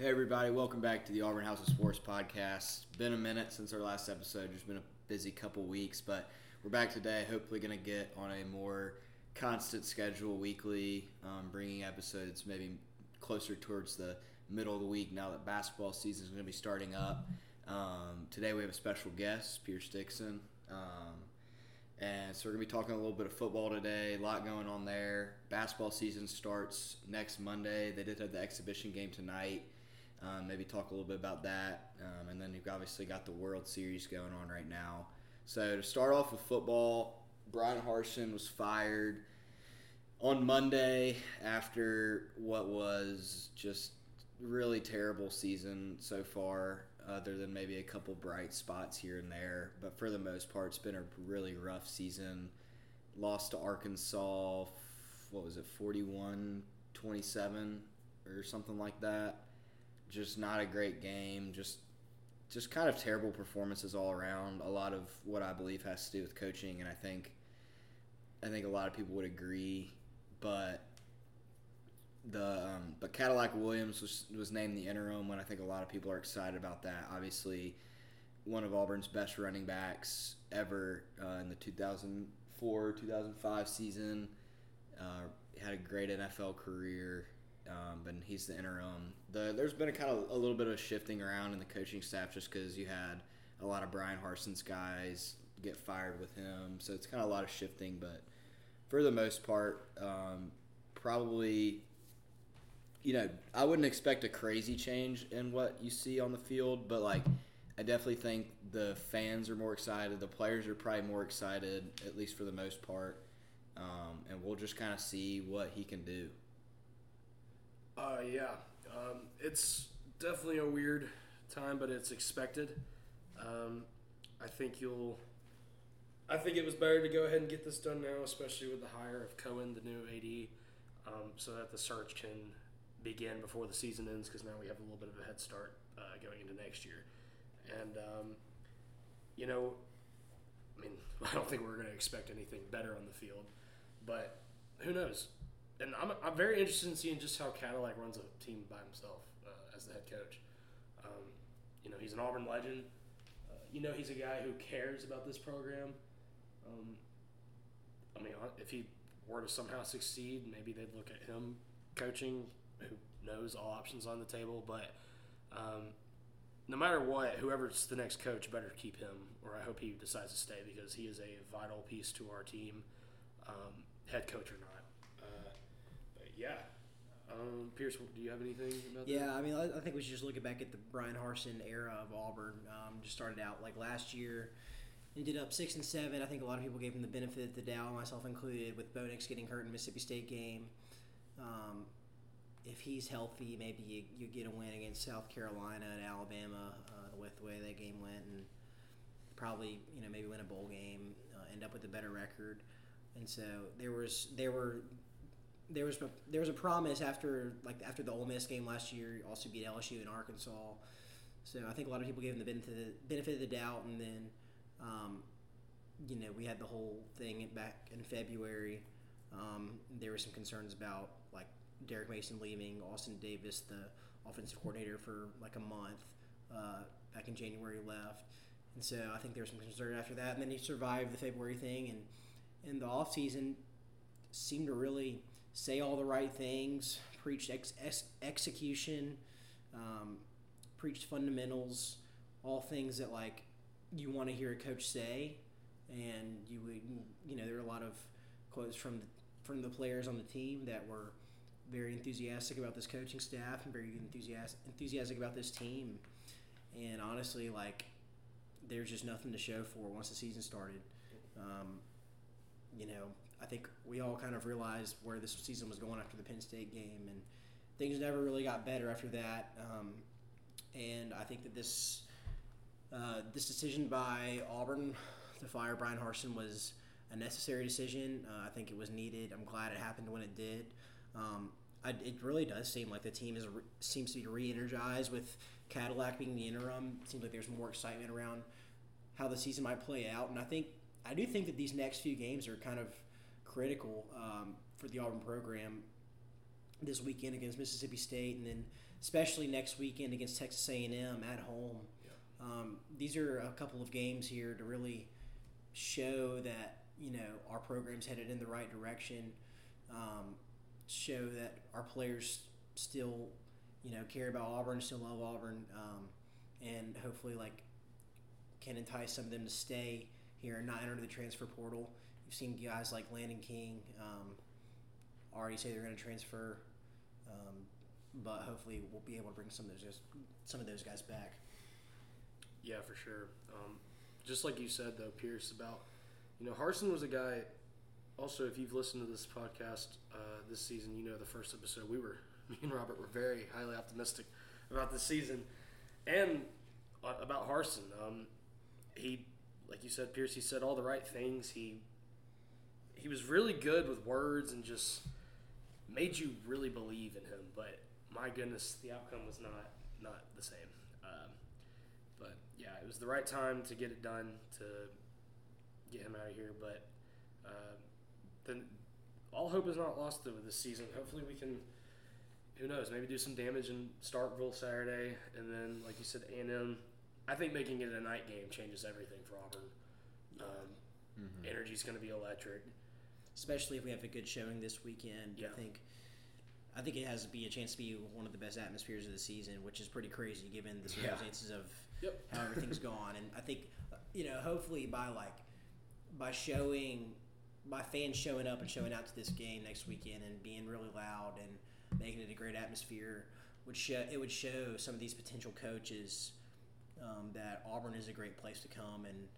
Hey everybody, welcome back to the Auburn House of Sports podcast. Been a minute since our last episode. Just been a busy couple weeks, but we're back today. Hopefully, going to get on a more constant schedule weekly, um, bringing episodes maybe closer towards the middle of the week now that basketball season is going to be starting up. Um, today we have a special guest, Pierce Dixon. Um, and so we're going to be talking a little bit of football today, a lot going on there. Basketball season starts next Monday. They did have the exhibition game tonight. Um, maybe talk a little bit about that. Um, and then you've obviously got the World Series going on right now. So to start off with football, Bryan Harsin was fired on Monday after what was just really terrible season so far, other than maybe a couple bright spots here and there. But for the most part, it's been a really rough season. Lost to Arkansas, what was it, 41 27 or something like that just not a great game. Just just kind of terrible performances all around. A lot of what I believe has to do with coaching, and I think I think a lot of people would agree. But the um, but Cadillac Williams was was named the interim when I think a lot of people are excited about that. Obviously, one of Auburn's best running backs ever uh, in the 2004 2005 season. Uh, had a great NFL career um, but he's the interim. The, there's been a kind of a little bit of shifting around in the coaching staff just because you had a lot of Bryan Harsin's guys get fired with him, so it's kind of a lot of shifting. But for the most part, um, probably, you know, I wouldn't expect a crazy change in what you see on the field, but like. I definitely think the fans are more excited. The players are probably more excited, at least for the most part. Um, and we'll just kind of see what he can do. Uh, yeah, um, it's definitely a weird time, but it's expected. Um, I think you'll. I think it was better to go ahead and get this done now, especially with the hire of Cohen, the new AD, um, so that the search can begin before the season ends. Because now we have a little bit of a head start uh, going into next year, and um, you know, I mean, I don't think we're going to expect anything better on the field, but who knows? And I'm, I'm very interested in seeing just how Cadillac runs a team by himself uh, as the head coach. Um, you know, he's an Auburn legend. Uh, you know, he's a guy who cares about this program. Um, I mean, if he were to somehow succeed, maybe they'd look at him coaching, who knows all options on the table. But um, no matter what, whoever's the next coach better keep him, or I hope he decides to stay because he is a vital piece to our team, um, head coach or not. Yeah. Um, Pierce, do you have anything about that? Yeah, I mean, I think we should just look back at the Bryan Harsin era of Auburn. Um, just started out like last year. Ended up six and seven. I think a lot of people gave him the benefit of the doubt, myself included, with Bo Nix getting hurt in Mississippi State game. Um, if he's healthy, maybe you, you, get a win against South Carolina and Alabama uh, with the way that game went, and probably you know maybe win a bowl game, uh, end up with a better record. And so there was there were there was a, there was a promise after like after the Ole Miss game last year. Also beat LSU and Arkansas. So I think a lot of people gave him the benefit of the, benefit of the doubt, and then um, you know we had the whole thing back in February. Um, there were some concerns about like Derek Mason leaving, Austin Davis, the offensive coordinator, for like a month uh, back in January left, and so I think there was some concern after that. And then he survived the February thing, and in the off season seemed to really say all the right things, preached ex- ex- execution, um, preached fundamentals, all things that like you want to hear a coach say. And you would, you know, there were a lot of quotes from the, from the players on the team that were very enthusiastic about this coaching staff and very enthusiastic enthusiastic about this team. And honestly, like, there's just nothing to show for once the season started. Um, you know, I think we all kind of realized where this season was going after the Penn State game, and things never really got better after that. Um, and I think that this uh, this decision by Auburn to fire Bryan Harsin was a necessary decision. Uh, I think it was needed. I'm glad it happened when it did. Um, I, it really does seem like the team is seems to be re-energized with Cadillac being the interim. It seems like there's more excitement around how the season might play out, and I think I do think that these next few games are kind of critical um, for the Auburn program. this weekend against Mississippi State, and then especially next weekend against Texas A&M at home. Um, these are a couple of games here to really show that you know our program's headed in the right direction. Um, show that our players still you know care about Auburn, still love Auburn, um, and hopefully like can entice some of them to stay here and not enter the transfer portal. You've seen guys like Landen King um, already say they're going to transfer, um, but hopefully we'll be able to bring some of those guys, some of those guys back. Yeah, for sure. Um, just like you said, though, Pierce, about you know Harsin was a guy. Also, if you've listened to this podcast uh, this season, you know the first episode we were me and Robert were very highly optimistic about this season and uh, about Harsin. Um, he, like you said, Pierce, he said all the right things. He he was really good with words and just made you really believe in him. But my goodness, the outcome was not not the same. Um, but yeah, it was the right time to get it done to get him out of here. But uh, then all hope is not lost though this season. Hopefully we can. Who knows? Maybe do some damage in Starkville Saturday, and then, like you said, A and M. I think making it a night game changes everything for Auburn. Um, Mm-hmm. Energy's going to be electric. Especially if we have a good showing this weekend. Yeah. I think I think it has to be a chance to be one of the best atmospheres of the season, which is pretty crazy given the Yeah. circumstances of Yep. how everything's gone. And I think you know, hopefully by like by showing by fans showing up and showing out to this game next weekend and being really loud and making it a great atmosphere would show it would show some of these potential coaches um, that Auburn is a great place to come and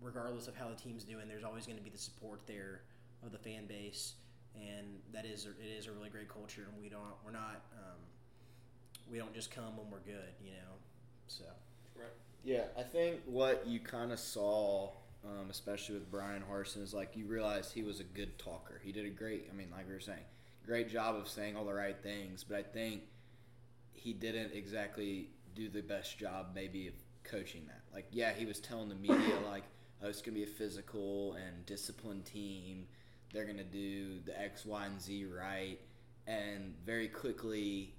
regardless of how the team's doing, there's always going to be the support there of the fan base, and that is it is a really great culture, and we don't we're not um, we don't just come when we're good, you know. So Right. Yeah, I think what you kind of saw, um, especially with Bryan Harsin, is like you realized he was a good talker. He did a great, I mean, like we were saying, great job of saying all the right things. But I think he didn't exactly do the best job, maybe, of coaching that. Like, yeah, he was telling the media like, "Oh, it's gonna be a physical and disciplined team. They're gonna do the X, Y, and Z right." And very quickly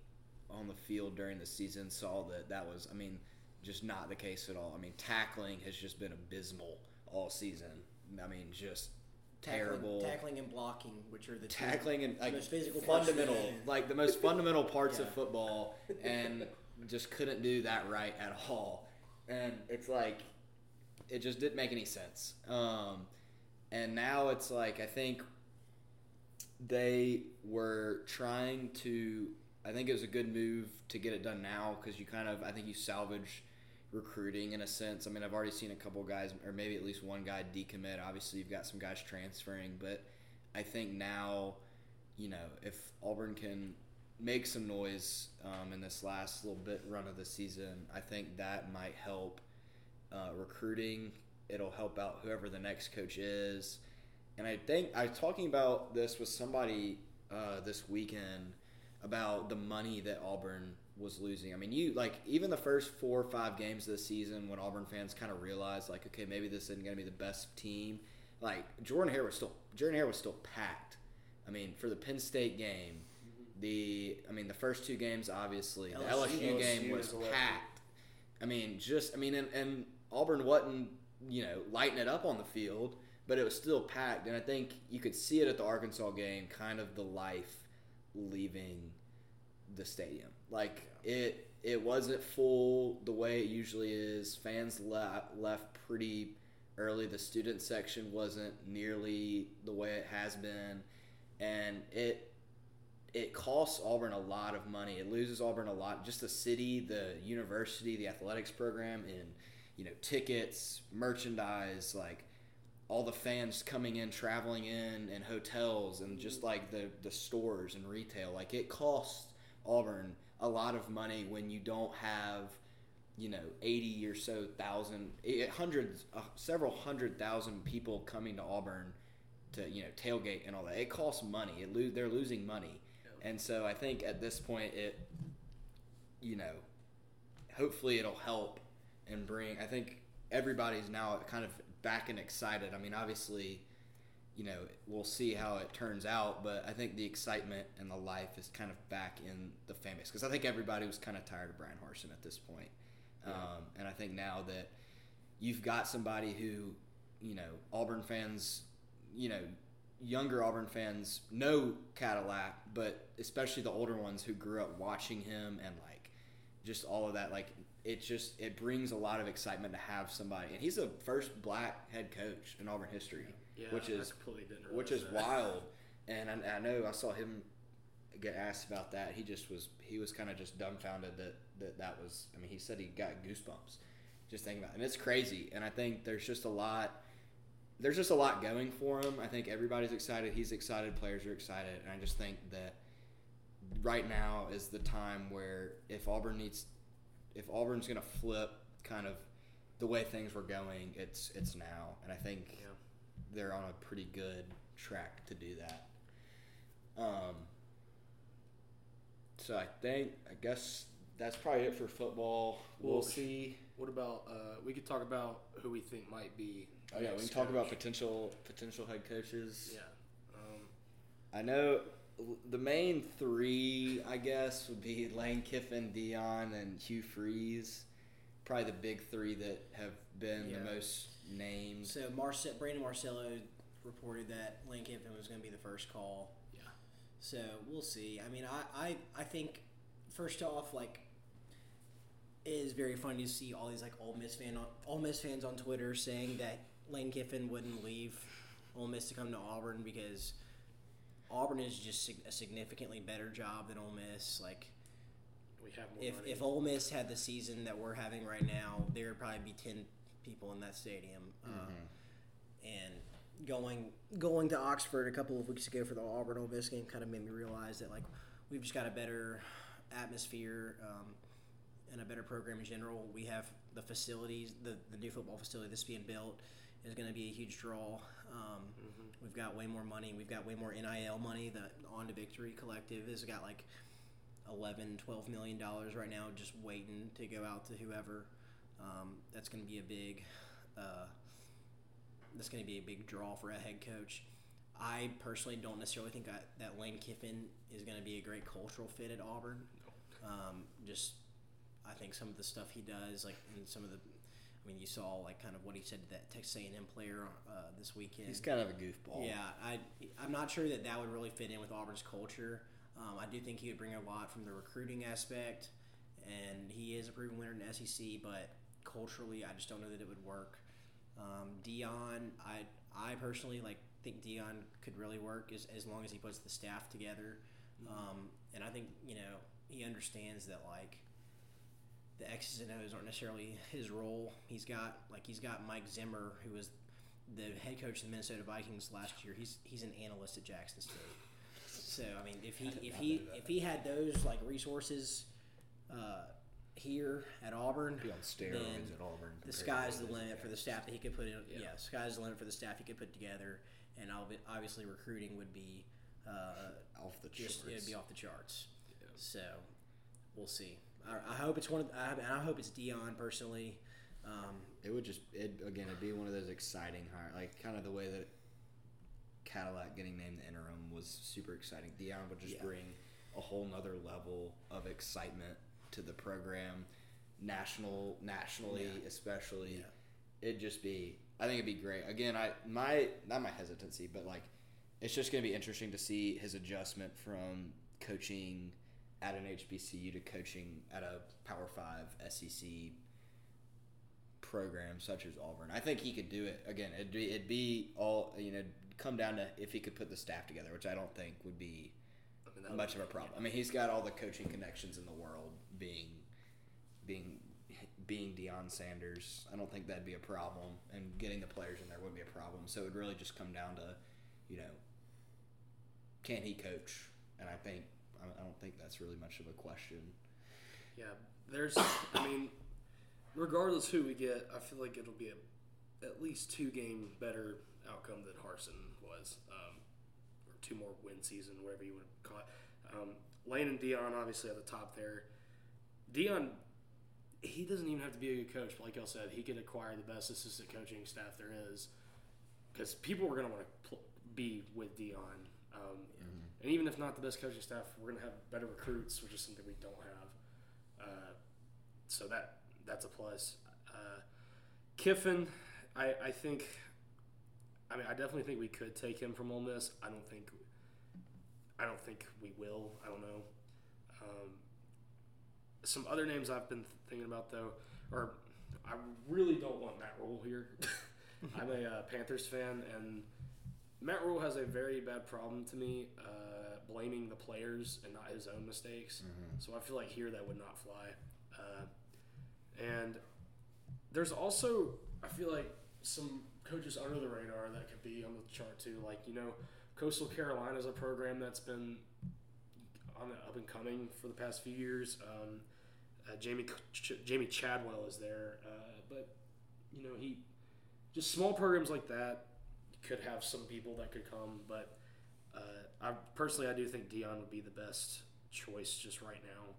on the field during the season, saw that that was, I mean just not the case at all. I mean, tackling has just been abysmal all season. I mean, just terrible. tackling, and blocking, which are the two Tackling and like most physical fundamental, like the most fundamental parts of football, and just couldn't do that right at all. And it's like, it just didn't make any sense. Um, and now it's like I think they were trying to. I think it was a good move to get it done now because you kind of. I think you salvage recruiting in a sense. I mean, I've already seen a couple guys, or maybe at least one guy decommit. Obviously, you've got some guys transferring, but I think now, you know, if Auburn can make some noise um, in this last little bit run of the season, I think that might help uh, recruiting. It'll help out whoever the next coach is. And I think I was talking about this with somebody uh, this weekend about the money that Auburn was losing. I mean, you like even the first four or five games of the season when Auburn fans kind of realized like, okay, maybe this isn't going to be the best team. Like Jordan Hare was still Jordan Hare was still packed. I mean, for the Penn State game, the I mean the first two games obviously the LSU LSU, game LSU was is packed. I mean, just I mean, and, and Auburn wasn't you know lighting it up on the field, but it was still packed, and I think you could see it at the Arkansas game, kind of the life leaving the stadium. Like it, it wasn't full the way it usually is. Fans left left pretty early. The student section wasn't nearly the way it has been, and it it costs Auburn a lot of money. It loses Auburn a lot. Just the city, the university, the athletics program, and you know tickets, merchandise, like all the fans coming in, traveling in, and hotels, and just like the the stores and retail. Like it costs Auburn a lot of money when you don't have you know 80 or so thousand eh, uh, several hundred thousand people coming to auburn to you know tailgate and all that. It costs money. It lo- they're losing money. And so i think at this point it you know hopefully it'll help and bring i think everybody's now kind of back and excited i mean obviously you know, we'll see how it turns out. But I think the excitement and the life is kind of back in the fan base because I think everybody was kind of tired of Bryan Harsin at this point. Um, and I think now that you've got somebody who, you know, Auburn fans, you know, younger Auburn fans know Cadillac, but especially the older ones who grew up watching him and like just all of that, like it just it brings a lot of excitement to have somebody, and he's the first black head coach in Auburn history, Yeah, which is which is that. wild. And I, I know I saw him get asked about that. He just was he was kind of just dumbfounded that, that that was. I mean, he said he got goosebumps just thinking about it. And it's crazy. And I think there's just a lot. There's just a lot going for him. I think everybody's excited. He's excited. Players are excited. And I just think that right now is the time where if Auburn needs, if Auburn's going to flip kind of the way things were going, it's it's now. And I think Yeah. they're on a pretty good track to do that. Um, so I think I guess that's probably it for football. We'll Well, see. What about uh, we could talk about who we think might be? Oh yeah, we can talk about potential potential head coaches. Yeah. Um, I know the main three, I guess, would be Lane Kiffin, Deion, and Hugh Freeze. Probably the big three that have been Yeah. the most named. So Marce- Brandon Marcello reported that Lane Kiffin was going to be the first call. yeah. So we'll see. I mean, I, I, I think first off, like, it is very funny to see all these like Ole Miss fan, on, Ole Miss fans on Twitter saying that Lane Kiffin wouldn't leave Ole Miss to come to Auburn because Auburn is just a significantly better job than Ole Miss. Like, We have more if money. if Ole Miss had the season that we're having right now, there would probably be ten people in that stadium. Uh, and going going to Oxford a couple of weeks ago for the Auburn Ole Miss game kind of made me realize that like we've just got a better atmosphere um, and a better program in general. We have the facilities, the the new football facility that's being built is going to be a huge draw. Um, We've got way more money. We've got way more NIL money. The On to Victory Collective has got like 11, 12 million dollars right now, just waiting to go out to whoever. Um, that's going to be a big. Uh, that's going to be a big draw for a head coach. I personally don't necessarily think I, that Lane Kiffin is going to be a great cultural fit at Auburn. Um, just, I think some of the stuff he does, like in some of the, I mean, you saw like kind of what he said to that Texas A&M player uh, this weekend. He's kind of a goofball. Yeah, I I'm not sure that that would really fit in with Auburn's culture. Um, I do think he would bring a lot from the recruiting aspect, and he is a proven winner in the SEC. But culturally, I just don't know that it would work. Um, Deion, I I personally like think Deion could really work as, as long as he puts the staff together. Um, and I think you know he understands that like the X's and O's aren't necessarily his role. He's got like he's got Mike Zimmer, who was the head coach of the Minnesota Vikings last year. He's he's an analyst at Jackson State. So I mean, if he if he if he had those like resources uh, here at Auburn, Be on steroids then at Auburn. the sky's the limit for the staff that he could put in. Yeah, Yeah. sky's the limit for the staff he could put together, and obviously recruiting would be uh, Off the just charts. it'd be off the charts. Yeah. So we'll see. I, I hope it's one of. I, I hope it's Deion personally. Um, It would just it again. It'd be one of those exciting hire, like kind of the way that Cadillac getting named the interim was super exciting. Deion would just Yeah. bring a whole nother level of excitement to the program, national, nationally, Yeah. especially. Yeah. It'd just be. I think it'd be great. Again, I my not my hesitancy, but like it's just going to be interesting to see his adjustment from coaching at an HBCU to coaching at a Power Five SEC program such as Auburn. I think he could do it. Again, it'd be, it'd be all you know come down to if he could put the staff together, which I don't think would be I mean, much of a problem. I mean, he's got all the coaching connections in the world, being being being Deion Sanders. I don't think that'd be a problem, and getting the players in there wouldn't be a problem. So it would really just come down to, you know, can he coach? And I think I I don't think that's really much of a question. Yeah, there's. I mean, regardless who we get, I feel like it'll be a, at least two game better outcome than Harsin was, um, or two more win season, whatever you would call it. Um, Lane and Deion obviously at the top there. Deion, he doesn't even have to be a good coach. But like y'all said, he could acquire the best assistant coaching staff there is, because people are going to want to pl- be with Deion. Um, And even if not the best coaching staff, we're going to have better recruits, which is something we don't have. Uh, so that that's a plus. Uh, Kiffin, I, I think. I mean, I definitely think we could take him from Ole Miss. I don't think. I don't think we will. I don't know. Um, some other names I've been thinking about though, or I really don't want Matt Rhule here. I'm a uh, Panthers fan, and Matt Rhule has a very bad problem to me, uh, blaming the players and not his own mistakes. So I feel like here that would not fly. Uh, and there's also I feel like some coaches under the radar that could be on the chart too. Like you know, Coastal Carolina is a program that's been on the up and coming for the past few years. Um, uh, Jamey Ch- Jamey Chadwell is there, uh, but you know he just small programs like that could have some people that could come. But uh, I personally I do think Deion would be the best choice just right now.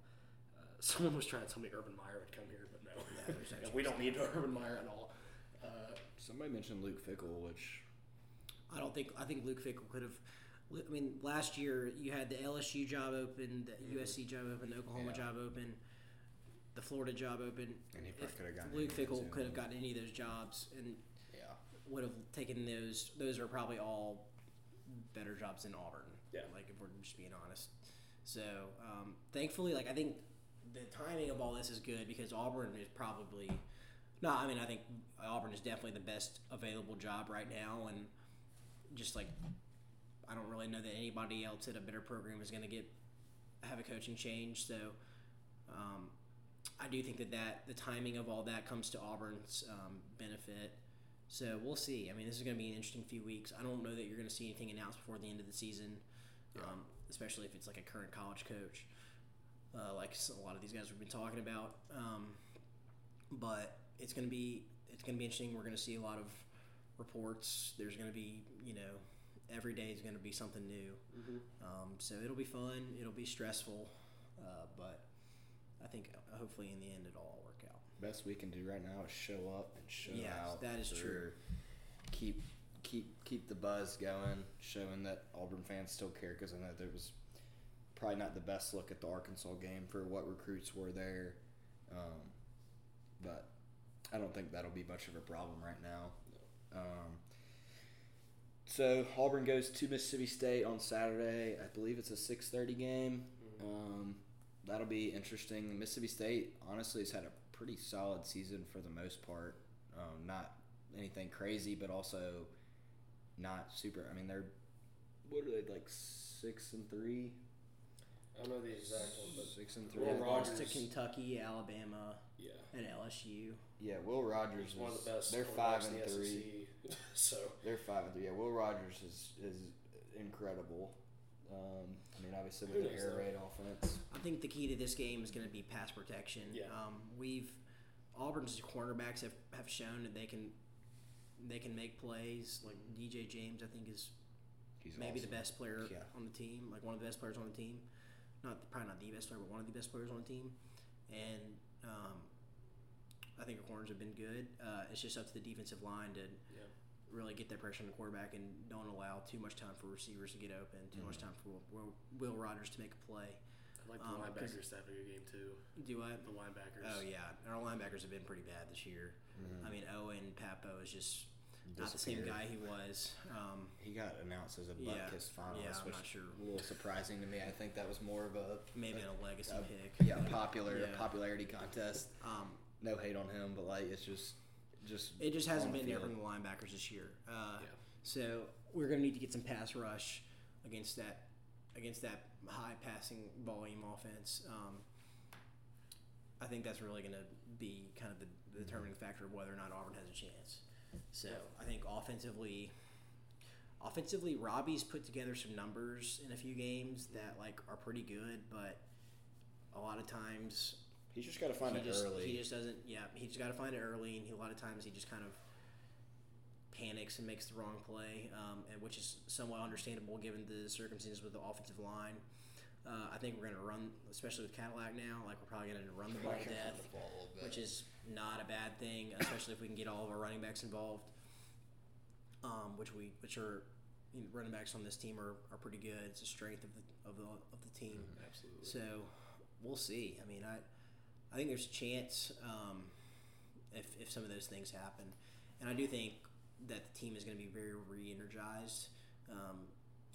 Uh, someone was trying to tell me Urban Meyer would come here, but no, no we don't need Urban Meyer at all. Uh, Somebody mentioned Luke Fickell, which I don't think I think Luke Fickell could have. I mean, last year you had the LSU job open, the USC job open, the Oklahoma Yeah. job open, the Florida job open. And he probably could have gotten Luke Fickle could have gotten any of those jobs and yeah, would have taken those. Those are probably all better jobs than Auburn. Yeah. like if we're just being honest. So um, thankfully, like I think the timing of all this is good because Auburn is probably. No, I mean I think Auburn is definitely the best available job right now, and just like I don't really know that anybody else at a better program is going to get have a coaching change. So um, I do think that, that the timing of all that comes to Auburn's um, benefit. So we'll see. I mean, this is going to be an interesting few weeks. I don't know that you're going to see anything announced before the end of the season, um, especially if it's like a current college coach, uh, like a lot of these guys we've been talking about. Um, but it's going to be it's going to be interesting. We're going to see a lot of reports. There's going to be you know every day is going to be something new. Um, so it'll be fun. It'll be stressful, uh, but I think uh, hopefully in the end it'll all work out. Best we can do right now is show up and show Yes, out. that is true. Keep keep keep the buzz going, showing that Auburn fans still care. Because I know there was probably not the best look at the Arkansas game for what recruits were there, um, but I don't think that'll be much of a problem right now. Um, so Auburn goes to Mississippi State on Saturday. I believe it's a six thirty game. Um, that'll be interesting. Mississippi State honestly has had a pretty solid season for the most part. Um, not anything crazy, but also not super. I mean, they're what are they like six and three? I don't know the exact one, but Six and three. Will I think. Lost to Kentucky, Alabama, yeah, and LSU. Yeah, Will Rogers he's one of is- the best. They're five and the three. SEC. so They're five and three. Yeah, Will Rogers is is incredible. Um, I mean, obviously with the air raid offense. I think the key to this game is going to be pass protection. Yeah. Um, we've Auburn's cornerbacks have, have shown that they can they can make plays. Like DJ James, I think is He's maybe awesome. the best player Yeah. on the team, like one of the best players on the team. Not probably not the best player, but one of the best players on the team. And um, I think our corners have been good. Uh, it's just up to the defensive line to Yeah. Really get that pressure on the quarterback and don't allow too much time for receivers to get open, too much Mm-hmm. time for Will, Will Rogers to make a play. I like the Um, 'cause- linebackers to have a good game too. Do I? The linebackers. Oh yeah, our linebackers have been pretty bad this year. I mean, Owen Pappoe is just not the same guy he was. Um, He got announced as a Butkus finalist, Yeah, I'm which not sure. a little surprising to me. I think that was more of a maybe in a legacy a- pick. yeah popular Yeah. popularity contest. Um, No hate on him, but like it's just just it just hasn't the been there from the linebackers this year. Uh, Yeah. So we're gonna need to get some pass rush against that against that high passing volume offense. Um, I think that's really going to be kind of the, the determining factor of whether or not Auburn has a chance. So I think offensively, offensively, Robbie's put together some numbers in a few games that like are pretty good, but a lot of times He's just got to find he it just, early. He just doesn't. Yeah, he just got to find it early, and he, a lot of times he just kind of panics and makes the wrong play, um, and which is somewhat understandable given the circumstances with the offensive line. Uh, I think we're going to run, especially with Cadillac now. Like we're probably going to run the ball to death, which is not a bad thing, especially if we can get all of our running backs involved. Um, which we, which are, you know, running backs on this team are, are pretty good. It's a strength of the of the of the team. Absolutely. So we'll see. I mean, I I think there's a chance um, if if some of those things happen, and I do think that the team is going to be very re-energized um,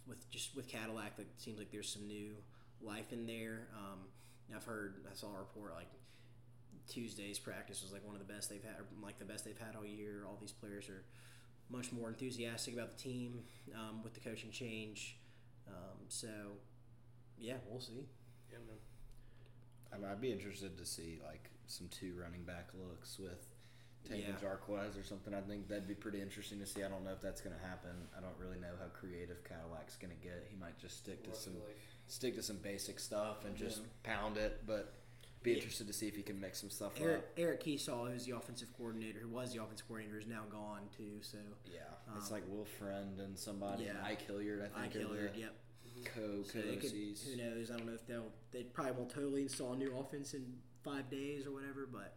with just with Cadillac. Like, it seems like there's some new life in there. Um, I've heard I saw a report like Tuesday's practice was like one of the best they've had, like the best they've had all year. All these players are much more enthusiastic about the team um, with the coaching change. Um, so, yeah, we'll see. yeah, man. I mean, I'd be interested to see like some two running back looks with taking Yeah. Jarquez or something. I think that'd be pretty interesting to see. I don't know if that's going to happen. I don't really know how creative Cadillac's going to get. He might just stick to some like- stick to some basic stuff and just Yeah. pound it. But be Yeah. interested to see if he can mix some stuff Eric, up. Eric Kiesau, who's the offensive coordinator, who was the offensive coordinator, is now gone too. So Yeah, Um, it's like Will Friend and somebody. yeah. Ike Hilliard, I think. are Hilliard, the yep. Co So could, who knows? I don't know if they'll they probably won't totally install a new offense in five days or whatever, but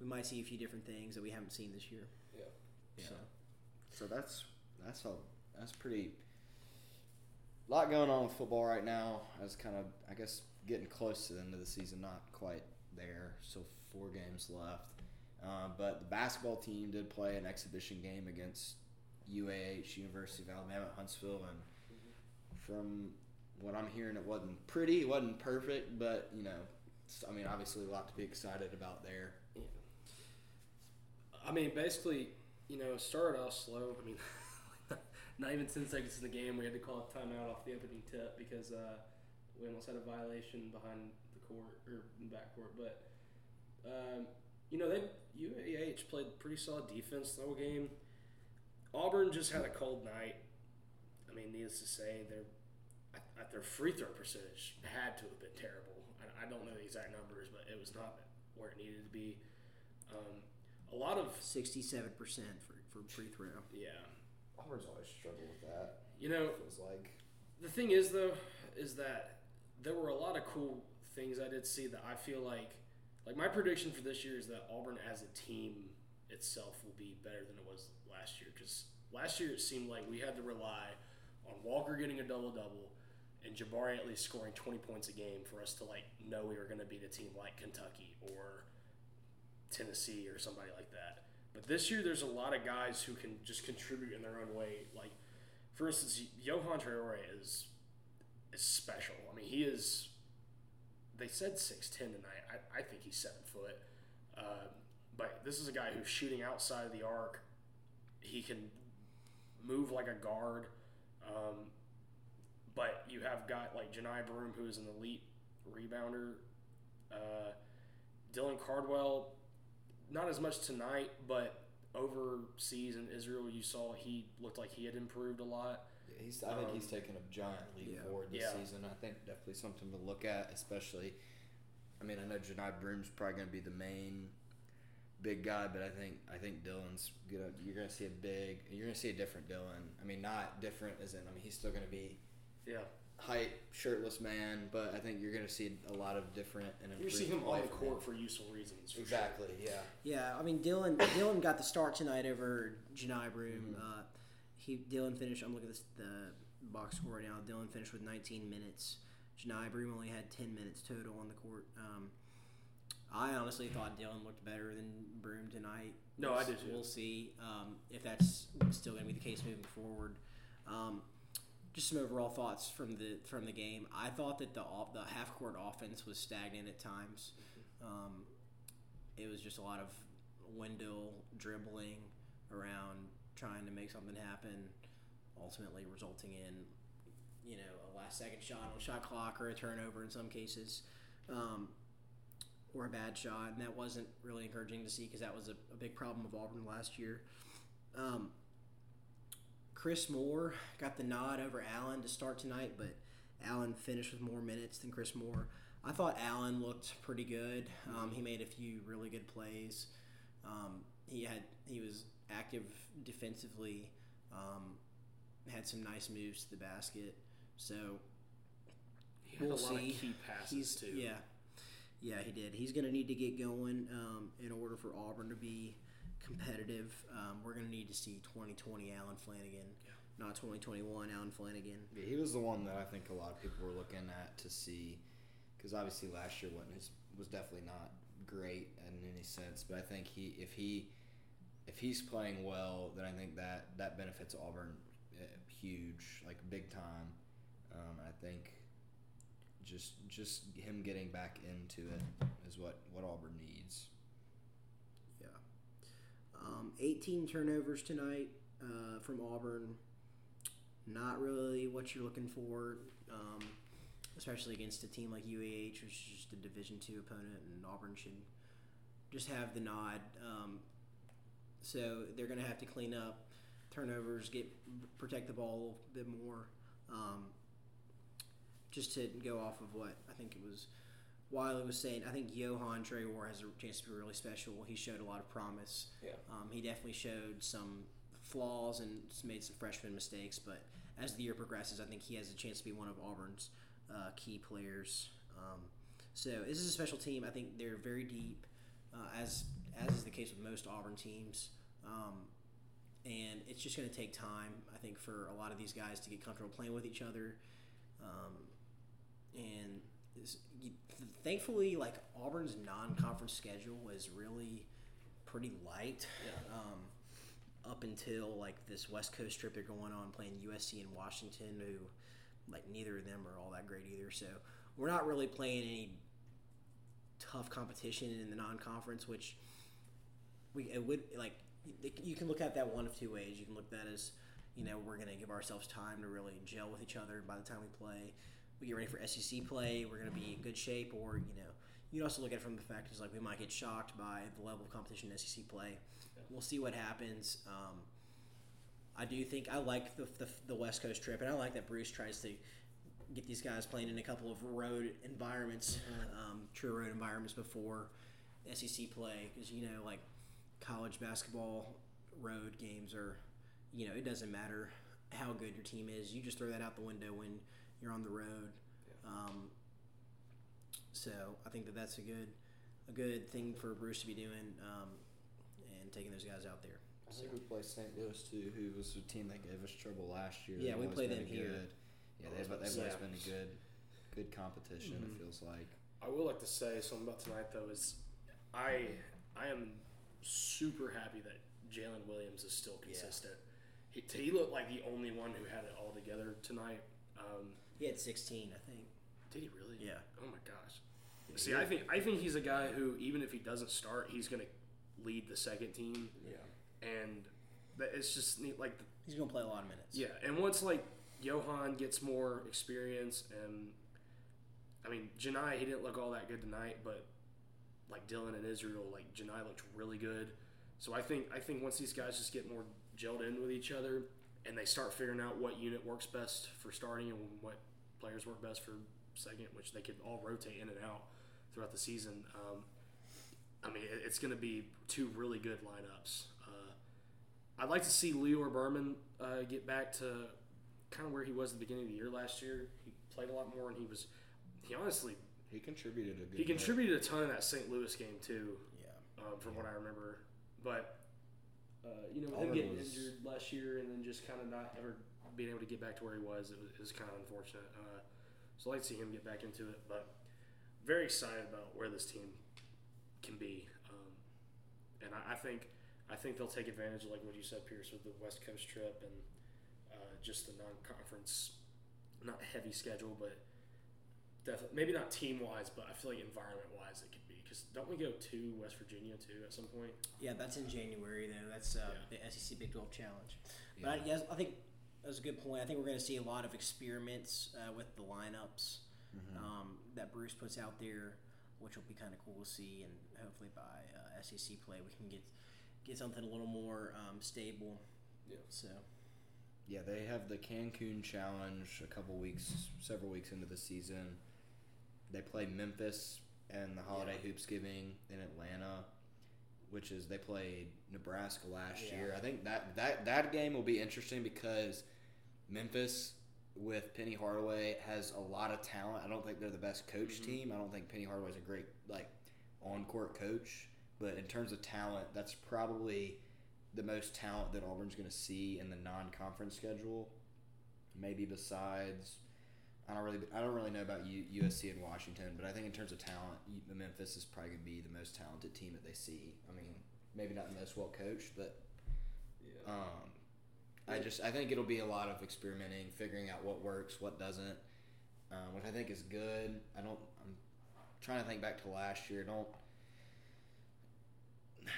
we might see a few different things that we haven't seen this year. Yeah. Yeah. So So that's that's a that's pretty lot going on with football right now. As kind of I guess getting close to the end of the season, not quite there. So four games left. Uh, but the basketball team did play an exhibition game against UAH University of Alabama at Huntsville, and from what I'm hearing, it wasn't pretty, it wasn't perfect, but you know, I mean, obviously a lot to be excited about there. Yeah. I mean, basically, you know, started off slow. I mean, not even 10 seconds in the game, we had to call a timeout off the opening tip because uh, we almost had a violation behind the court or in the back court. But, um, you know, they UAH played pretty solid defense the whole game. Auburn just had a cold night. I mean, needless to say, their I- I- their free throw percentage had to have been terrible. I, I don't know the exact numbers, but it was not where it needed to be. Um, a lot of sixty-seven percent for for free throw. yeah, Auburn's always struggled with that. you know, Feels like. the thing is though, is that there were a lot of cool things I did see that I feel like, like my prediction for this year is that Auburn as a team itself will be better than it was last year. Because last year it seemed like we had to rely on Walker getting a double double and Jabari at least scoring twenty points a game for us to like know we were going to beat a team like Kentucky or Tennessee or somebody like that. But this year, there's a lot of guys who can just contribute in their own way. Like, for instance, Yohan Traore is is special. I mean, he is. They said six ten tonight. I, I think he's seven foot. Uh, but this is a guy who's shooting outside of the arc. He can move like a guard. Um, but you have got like Johni Broome, who is an elite rebounder. Uh, Dylan Cardwell, not as much tonight, but overseas in Israel, you saw he looked like he had improved a lot. Yeah, he's. I think Um, he's taken a giant leap Yeah. forward this Yeah. season. I think definitely something to look at, especially. I mean, I know Johni Broome's probably going to be the main big guy, but I think I think Dylan's gonna. You're going to see a big. You're going to see a different Dylan. I mean, not different as in. I mean, he's still going to be Yeah, height, shirtless man, but I think you're going to see a lot of different and you see improved him on play the from him. court for useful reasons. for Exactly. Yeah. Yeah, I mean Dylan. Dylan got the start tonight over Johni Broome. Mm-hmm. Uh, he Dylan finished. I'm looking at this, the box score right now. Dylan finished with 19 minutes. Johni Broome only had 10 minutes total on the court. Um, I honestly thought Dylan looked better than Broome tonight. No, I did too. We'll see um, if that's still going to be the case moving forward. Um, just some overall thoughts from the from the game. I thought that the the half court offense was stagnant at times. Um, it was just a lot of window dribbling around trying to make something happen, ultimately resulting in you know a last second shot on shot clock or a turnover in some cases. Um, or a bad shot, and that wasn't really encouraging to see because that was a, a big problem of Auburn last year. Um, Chris Moore got the nod over Allen to start tonight, but Allen finished with more minutes than Chris Moore. I thought Allen looked pretty good. Um, he made a few really good plays. Um, he had he was active defensively. Um, had some nice moves to the basket. So we'll a lot see. of key passes He's too. yeah, yeah, he did. He's going to need to get going um, in order for Auburn to be competitive. Um, we're going to need to see 2020 Allen Flanagan not 2021 Allen Flanagan. Yeah, he was the one that I think a lot of people were looking at to see, because obviously last year wasn't his, was definitely not great in any sense. But I think he if he if he's playing well, then I think that that benefits Auburn uh, huge, like big time. Um, I think just just him getting back into it is what what Auburn needs. Yeah. Um, 18 turnovers tonight uh, from Auburn. Not really what you're looking for, um, especially against a team like UAH, which is just a Division two opponent, and Auburn should just have the nod. Um, so they're going to have to clean up turnovers, get protect the ball a little bit more. Um, just to go off of what I think it was Wiley was saying, I think Yohan Traore has a chance to be really special. He showed a lot of promise. Yeah. Um, he definitely showed some flaws and made some freshman mistakes, but as the year progresses, I think he has a chance to be one of Auburn's uh, key players. Um, so this is a special team. I think they're very deep, uh, as as is the case with most Auburn teams. Um, and it's just going to take time, I think, for a lot of these guys to get comfortable playing with each other. Um, and thankfully, like Auburn's non-conference schedule was really pretty light. Yeah. Um, up until like this West Coast trip they're going on, playing USC and Washington, who like neither of them are all that great either. So we're not really playing any tough competition in the non-conference, which we it would like. You can look at that one of two ways. You can look at that as you know we're going to give ourselves time to really gel with each other by the time we play. We get ready for SEC play. We're going to be in good shape, or you know, you can also look at it from the fact is like we might get shocked by the level of competition in SEC play. We'll see what happens. Um, I do think I like the, the, the West Coast trip, and I like that Bruce tries to get these guys playing in a couple of road environments, um, true road environments before SEC play, because you know, like college basketball road games are, you know, it doesn't matter how good your team is, you just throw that out the window when you're on the road. Um, so I think that that's a good a good thing for Bruce to be doing um, and taking those guys out there. I think we play St. Louis too, who was a team that gave us trouble last year. Yeah, They've we always play been them a here. Good, yeah, they've, they've always been a good, good competition. Mhm. It feels like. I will like to say something about tonight though is I I am super happy that Jaylin Williams is still consistent. He, he looked like the only one who had it all together tonight. Um, He had 16, I think. did he really? Yeah. Oh my gosh. See, I think I think he's a guy who even if he doesn't start, he's going to lead the second team, Yeah. and that it's just neat. Like He's going to play a lot of minutes. Yeah, and once like Yohan gets more experience, and I mean Johni, he didn't look all that good tonight, but like Dylan and Israel, like Johni looked really good. So I think I think once these guys just get more gelled in with each other, and they start figuring out what unit works best for starting and what players work best for second, which they could all rotate in and out throughout the season. Um, I mean, it's going to be two really good lineups. Uh, I'd like to see Lior Berman uh, get back to kind of where he was at the beginning of the year last year. He played a lot more, and he was he honestly He contributed a good. he contributed a ton in that St. Louis game too, Yeah. um, from what I remember. But uh, you know, with him getting was- injured last year and then just kind of not ever being able to get back to where he was, it was, it was kind of unfortunate. Uh, so I'd like to see him get back into it, but very excited about where this team can be. Um, and I, I think I think they'll take advantage of like what you said, Pierce, with the West Coast trip and uh, just the non-conference, not heavy schedule, but definitely maybe not team-wise, but I feel like environment-wise it could be. Because don't we go to West Virginia too at some point? Yeah, that's in January, though. That's uh, Yeah. the SEC Big 12 Challenge. Yeah. But I, yes, I think that's a good point. I think we're going to see a lot of experiments uh, with the lineups Mhm. um, that Bruce puts out there, which will be kind of cool to see. And hopefully by uh, SEC play, we can get get something a little more um, stable. Yeah. So Yeah, they have the Cancun Challenge a couple weeks, several weeks into the season. They play Memphis and the Holiday Hoops Giving in Atlanta, which is they played Nebraska last Yeah. year. I think that, that that game will be interesting because Memphis with Penny Hardaway has a lot of talent. I don't think they're the best coach Mhm. team. I don't think Penny Hardaway's a great like on court coach, but in terms of talent, that's probably the most talent that Auburn's going to see in the non-conference schedule. Maybe besides, I don't really, I don't really know about U, USC and Washington, but I think in terms of talent, U- Memphis is probably going to be the most talented team that they see. I mean, maybe not the most well coached, but Yeah. um, I just I think it'll be a lot of experimenting, figuring out what works, what doesn't, um, which I think is good. I don't. I'm trying to think back to last year. I don't.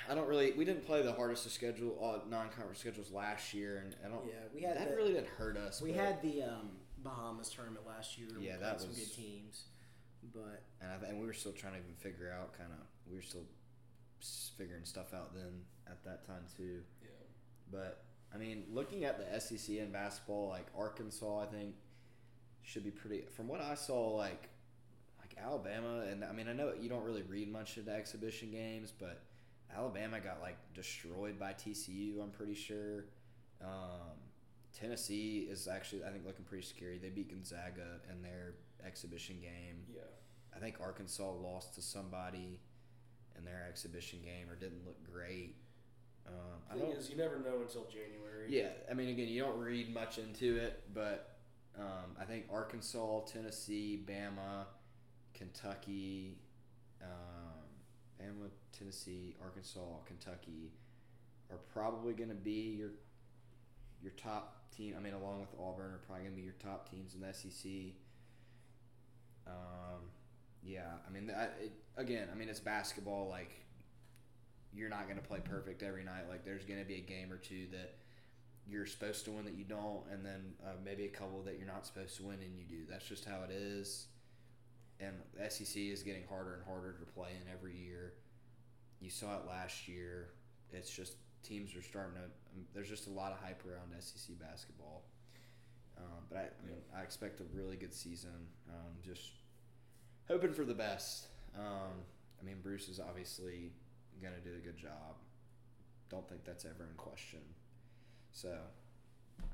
I don't really. We didn't play the hardest of schedule all non-conference schedules last year, and I don't. Yeah, we had that the- really didn't hurt us. We but- had the um, Bahamas tournament last year. We Yeah, played that some was- good teams, but and I, th- and we were still trying to even figure out kind of we were still figuring stuff out then at that time too. yeah. But I mean, looking at the SEC in basketball, like Arkansas, I think should be pretty. From what I saw, like like Alabama, and I mean, I know you don't really read much into exhibition games, but Alabama got like destroyed by TCU. I'm pretty sure. Um, Tennessee is actually, I think, looking pretty scary. They beat Gonzaga in their exhibition game. Yeah. I think Arkansas lost to somebody in their exhibition game or didn't look great. Um, I Thing don't. is, you never know until January. Yeah, I mean, again, you don't read much into it, but um, I think Arkansas, Tennessee, Bama, Kentucky, um, Bama, Tennessee, Arkansas, Kentucky are probably going to be your your top team. I mean, along with Auburn, are probably going to be your top teams in the SEC. Um, yeah, I mean, I, it, again, I mean, it's basketball. Like, you're not going to play perfect every night. Like, there's going to be a game or two that you're supposed to win that you don't, and then uh, maybe a couple that you're not supposed to win and you do. That's just how it is. And SEC is getting harder and harder to play in every year. You saw it last year. It's just teams are starting to. Um, there's just a lot of hype around SEC basketball. Um, but I, I mean, I expect a really good season. Um, just hoping for the best. Um, I mean, Bruce is obviously going to do a good job. Don't think that's ever in question. So,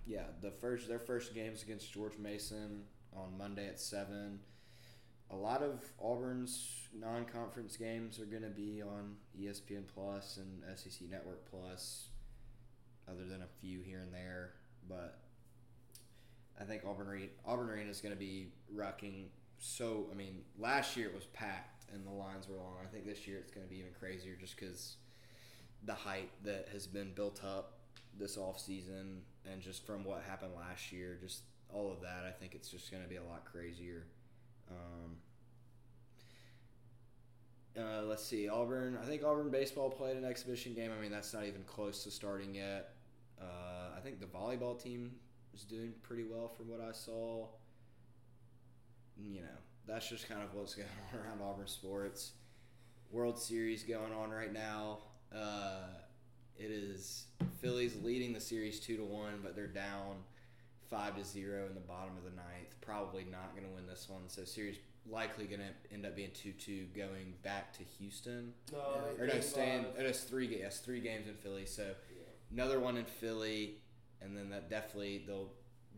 yeah, the first their first games against George Mason on Monday at seven. A lot of Auburn's non-conference games are going to be on ESPN Plus and SEC Network Plus, other than a few here and there. But I think Auburn Arena, Auburn Arena is going to be rocking. So I mean, last year it was packed and the lines were long. I think this year it's going to be even crazier just because the hype that has been built up this off season and just from what happened last year, just all of that. I think it's just going to be a lot crazier. Um, uh, let's see, Auburn. I think Auburn baseball played an exhibition game. I mean, that's not even close to starting yet. Uh, I think the volleyball team is doing pretty well from what I saw. You know, that's just kind of what's going on around Auburn sports. World Series going on right now. Uh, it is Phillies leading the series two to one, but they're down five to zero in the bottom of the ninth. Probably not going to win this one. So series likely going to end up being two two going back to Houston. No, Yeah. Or no, staying. It is three. Yes, three games in Philly. So. Another one in Philly, and then that definitely they'll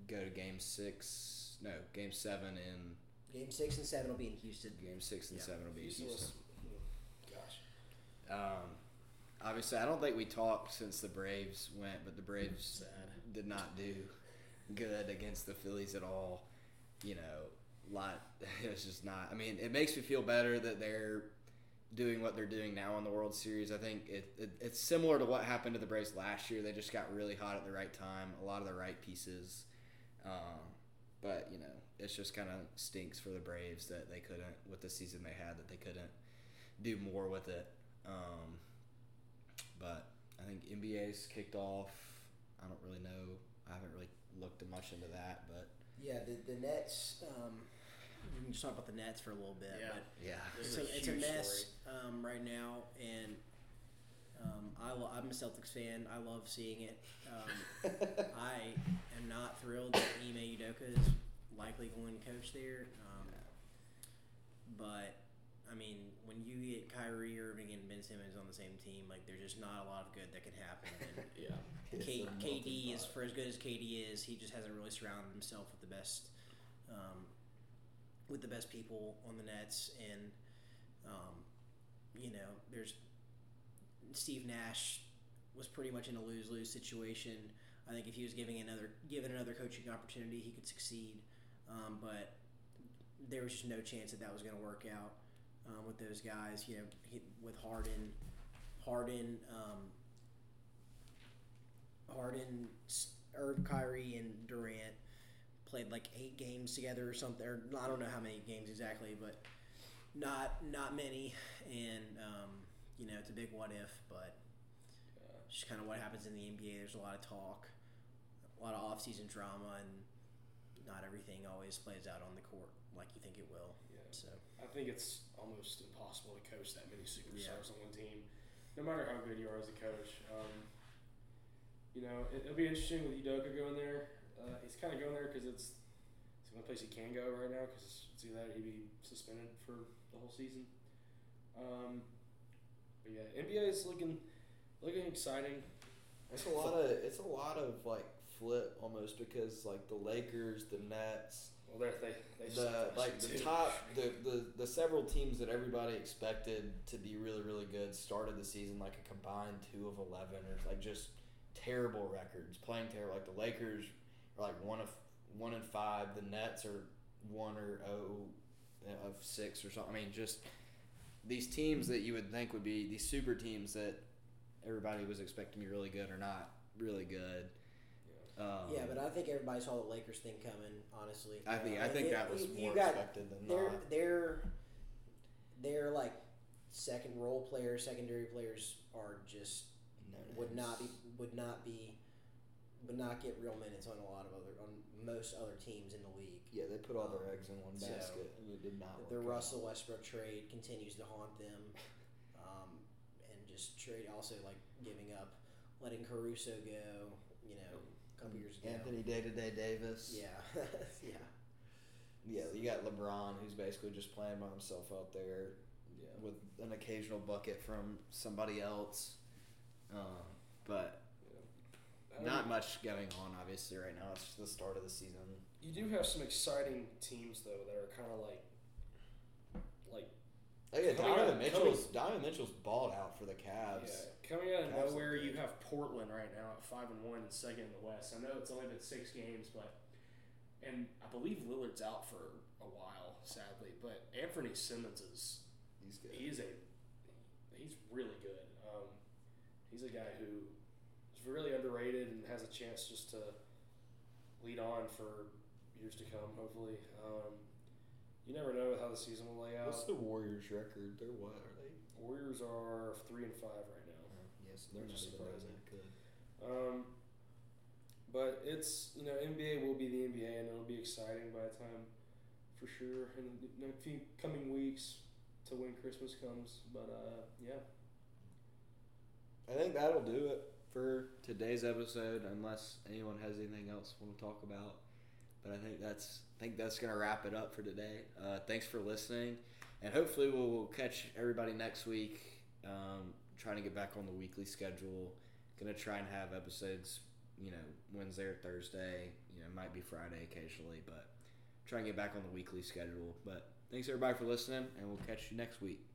go to game six. No, game seven in game six and seven will be in Houston. game six and Yeah. seven will be in Houston Houston. Gosh. Um, obviously, I don't think we talked since the Braves went, but the Braves Sad. did not do good against the Phillies at all. You know, lot it was just not. I mean, it makes me feel better that they're doing what they're doing now in the World Series. I think it, it it's similar to what happened to the Braves last year. They just got really hot at the right time, a lot of the right pieces. Um, but you know, it's just kind of stinks for the Braves that they couldn't with the season they had that they couldn't do more with it. Um, but I think NBA's kicked off. I don't really know. I haven't really looked much into that, but Yeah, the the Nets. Um, we can just talk about the Nets for a little bit. Yeah. But yeah, it's This a, a it's a mess um, right now, and um, I lo- I'm a Celtics fan. I love seeing it. Um, I am not thrilled that Ime Udoka is likely going to coach there. Um, but I mean, when you get Kyrie Irving and Ben Simmons on the same team, like there's just not a lot of good that can happen. And Yeah. K, KD is for as good as KD is, he just hasn't really surrounded himself with the best, um, with the best people on the Nets, and um, you know, there's Steve Nash was pretty much in a lose lose situation. I think if he was giving another given another coaching opportunity, he could succeed. Um, but there was just no chance that that was going to work out um, with those guys. You know, he, with Harden, Harden, um, Harden, Irv, Kyrie, and Durant played like eight games together or something. Or I don't know how many games exactly, but not not many. And um, you know, it's a big what if, but just kind of what happens in the NBA. There's a lot of talk, a lot of off-season drama, and not everything always plays out on the court like you think it will. Yeah. So I think it's almost impossible to coach that many superstars on one team, no matter how good you are as a coach. Um, you know, it, will be interesting with Udoka going there. Uh, he's kind of going there because it's it's the only place he can go right now because it's either that he'd be suspended for the whole season. Um, but yeah, NBA is looking looking exciting. It's a lot of it's a lot of like flip almost because like the Lakers, the Nets, well, they they the like the top the, the the several teams that everybody expected to be really really good started the season like a combined two of eleven or like just terrible records playing terrible like the Lakers are like one of one and five the Nets are one or oh of six or something I mean just these teams that you would think would be these super teams that everybody was expecting to be really good or not really good. Um, yeah, but I think everybody saw the Lakers thing coming. Honestly, I think uh, I think it, that was more got, expected than they're, not. They're they're like second role players, secondary players are just no would not be would not be would not get real minutes on a lot of other on most other teams in the league. Yeah, they put all their um, eggs in one basket, so and it did not. The Russell Westbrook trade continues to haunt them, um, and just trade also like giving up, letting Caruso go. You know, a couple years ago. Anthony Day to Day Davis. Yeah, yeah. Yeah, you got LeBron, who's basically just playing by himself out there, yeah. with an occasional bucket from somebody else. Um, but. Not much going on, obviously, right now. It's the start of the season. You do have some exciting teams, though, that are kind of like like. Oh yeah, Donovan Mitchell's coming, Donovan Mitchell's balled out for the Cavs. Yeah, coming out of Cavs nowhere, you have Portland right now at five and one and second in the West. I know it's only been six games, but and I believe Lillard's out for a while, sadly. But Anfernee Simons is he's good. He is a he's really good. Um, he's a guy who is really underrated and has a chance just to lead on for years to come. Hopefully. Um, you never know how the season will lay out. What's the Warriors' record? They're what are they? Warriors are three and five right now. Uh, yes, they're just surprising. Good. Um, but it's you know NBA will be the NBA and it'll be exciting by the time, for sure, in a few coming weeks to when Christmas comes. But uh, yeah. I think that'll do it for today's episode, unless anyone has anything else want to talk about. But I think that's I think that's gonna wrap it up for today. Uh, thanks for listening, and hopefully we'll, we'll catch everybody next week. Um, trying to get back on the weekly schedule. Gonna try and have episodes, you know, Wednesday or Thursday. You know, might be Friday occasionally, but try and get back on the weekly schedule. But thanks everybody for listening, and we'll catch you next week.